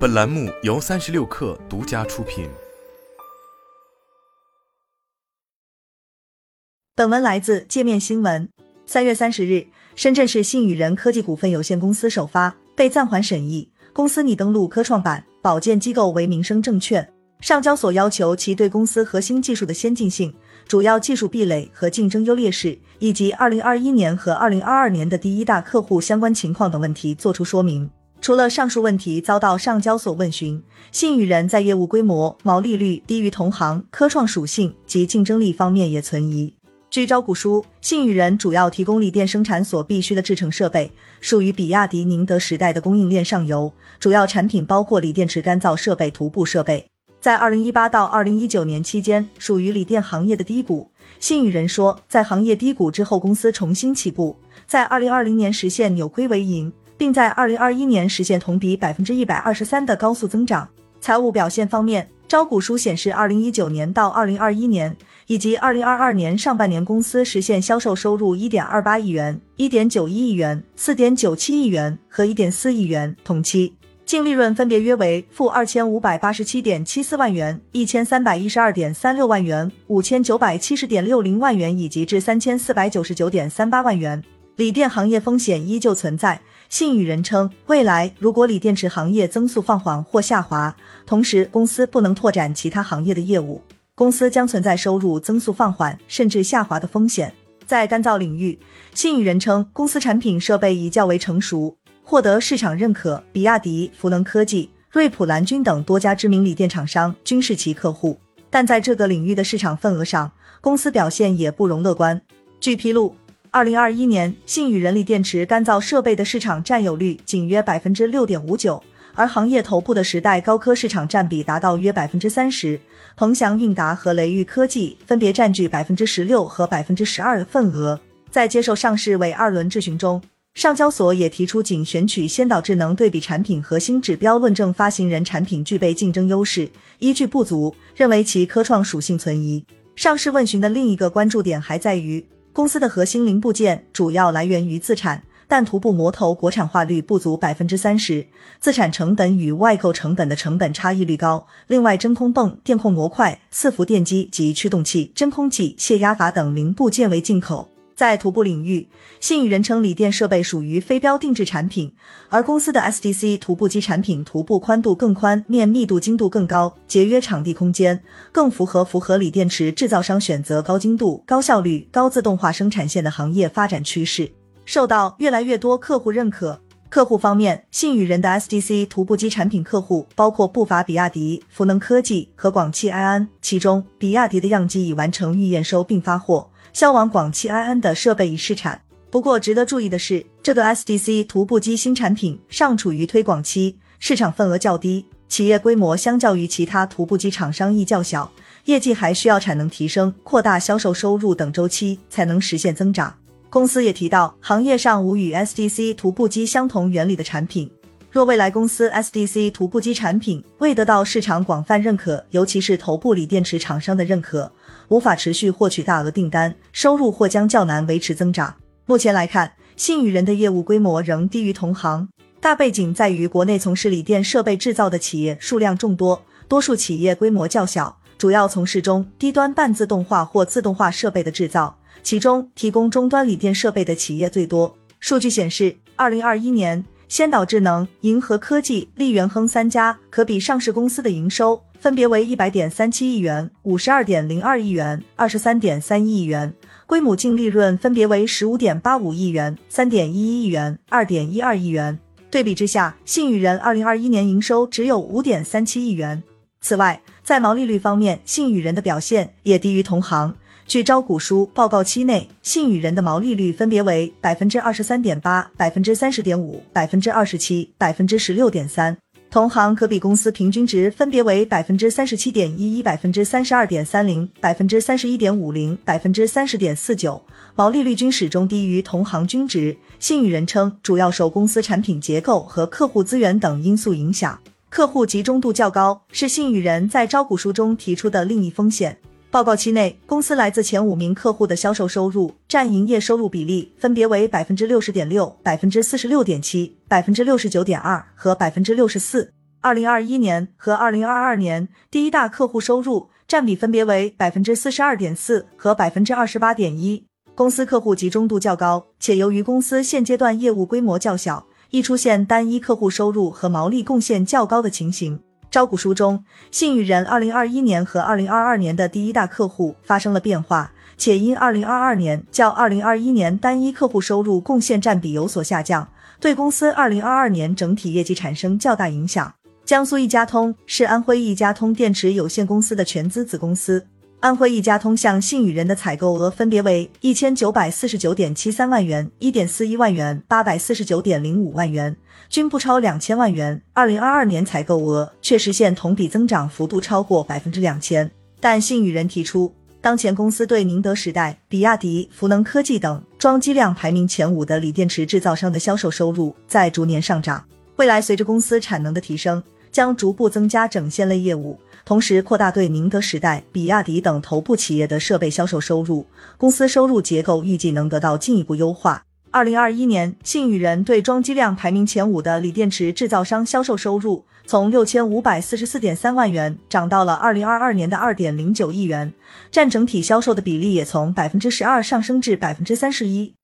本栏目由三十六氪独家出品。本文来自界面新闻。三月三十日，深圳市信宇人科技股份有限公司首发被暂缓审议，公司拟登陆科创板，保荐机构为民生证券。上交所要求其对公司核心技术的先进性、主要技术壁垒和竞争优劣势，以及二零二一年和二零二二年的第一大客户相关情况等问题作出说明。除了上述问题遭到上交所问询，信宇人在业务规模、毛利率低于同行、科创属性及竞争力方面也存疑。据招股书，信宇人主要提供锂电生产所必需的制成设备，属于比亚迪宁德时代的供应链上游，主要产品包括锂电池干燥设备、涂布设备。在二零一八到二零一九年期间，属于锂电行业的低谷。信宇人说，在行业低谷之后，公司重新起步，在二零二零年实现扭亏为盈，并在二零二一年实现同比百分之一百二十三的高速增长。财务表现方面，招股书显示，二零一九年到二零二一年以及二零二二年上半年，公司实现销售收入一点二八亿元、一点九一亿元、四点九七亿元和一点四亿元，同期。净利润分别约为负二千五百八十七点七四万元、一千三百一十二点三六万元、五千九百七十点六零万元以及至三千四百九十九点三八万元。锂电行业风险依旧存在。信宇人称，未来如果锂电池行业增速放缓或下滑，同时公司不能拓展其他行业的业务，公司将存在收入增速放缓甚至下滑的风险。在干燥领域，信宇人称，公司产品设备已较为成熟。获得市场认可，比亚迪、孚能科技、瑞普蓝军等多家知名锂电厂商均是其客户。但在这个领域的市场份额上，公司表现也不容乐观。据披露，二零二一年信宇人力电池干燥设备的市场占有率仅约百分之六点五九，而行业头部的时代高科市场占比达到约百分之三十，鹏翔韵达和雷昱科技分别占据百分之十六和百分之十二的份额。在接受上市委二轮质询中。上交所也提出，仅选取先导智能对比产品核心指标论证发行人产品具备竞争优势，依据不足，认为其科创属性存疑。上市问询的另一个关注点还在于，公司的核心零部件主要来源于自产，但涂布磨头国产化率不足百分之三十，自产成本与外购成本的成本差异率高。另外，真空泵、电控模块、伺服电机及驱动器、真空器、泄压阀等零部件为进口。在涂布领域，信宇人称锂电设备属于非标定制产品，而公司的 SDC 涂布机产品涂布宽度更宽，面密度精度更高，节约场地空间，更符合符合锂电池制造商选择高精度、高效率、高自动化生产线的行业发展趋势，受到越来越多客户认可。客户方面，信宇人的 SDC 涂布机产品客户包括不乏比亚迪、孚能科技和广汽埃安，其中比亚迪的样机已完成预验收并发货。销往广汽埃安的设备已试产，不过值得注意的是，这个 SDC 涂布机新产品尚处于推广期，市场份额较低，企业规模相较于其他涂布机厂商亦较小，业绩还需要产能提升、扩大销售收入等周期才能实现增长。公司也提到，行业上无与 SDC 涂布机相同原理的产品。若未来公司 SDC 涂布机产品未得到市场广泛认可，尤其是头部锂电池厂商的认可，无法持续获取大额订单，收入或将较难维持增长。目前来看，信宇人的业务规模仍低于同行。大背景在于国内从事锂电设备制造的企业数量众多，多数企业规模较小，主要从事中低端半自动化或自动化设备的制造，其中提供终端锂电设备的企业最多。数据显示，二零二一年。先导智能、银河科技、利元亨三家可比上市公司的营收分别为一百点三七亿元、五十二点零二亿元、二十三点三一亿元，规模净利润分别为十五点八五亿元、三点一一亿元、二点一二亿元。对比之下，信宇人二零二一年营收只有五点三七亿元。此外，在毛利率方面，信宇人的表现也低于同行。据招股书报告期内，信宇人的毛利率分别为百分之二十三点八、百分之三十点五、百分之二十七、百分之十六点三。同行可比公司平均值分别为百分之三十七点一一、百分之三十二点三零、百分之三十一点五零、百分之三十点四九，毛利率均始终低于同行均值。信宇人称，主要受公司产品结构和客户资源等因素影响，客户集中度较高，是信宇人在招股书中提出的另一风险。报告期内，公司来自前五名客户的销售收入占营业收入比例分别为百分之六十点六、百分之四十六点七、百分之六十九点二和百分之六十四。二零二一年和二零二二年第一大客户收入占比分别为百分之四十二点四和百分之二十八点一。公司客户集中度较高，且由于公司现阶段业务规模较小，易出现单一客户收入和毛利贡献较高的情形。招股书中，信宇人二零二一年和二零二二年的第一大客户发生了变化，且因二零二二年较二零二一年单一客户收入贡献占比有所下降，对公司二零二二年整体业绩产生较大影响。江苏一家通是安徽一家通电池有限公司的全资子公司。安徽一家通向信宇人的采购额分别为一千九百四十九点七三万元、一点四一万元、八百四十九点零五万元。均不超两千万元，二零二二年采购额却实现同比增长幅度超过百分之两千。但信宇人提出，当前公司对宁德时代、比亚迪、孚能科技等装机量排名前五的锂电池制造商的销售收入在逐年上涨，未来随着公司产能的提升，将逐步增加整线类业务，同时扩大对宁德时代、比亚迪等头部企业的设备销售收入，公司收入结构预计能得到进一步优化。二零二一年，信宇人对装机量排名前五的锂电池制造商销售收入从六千五百四十四点三万元涨到了二零二二年的二点零九亿元，占整体销售的比例也从百分之十二上升至百分之三十一。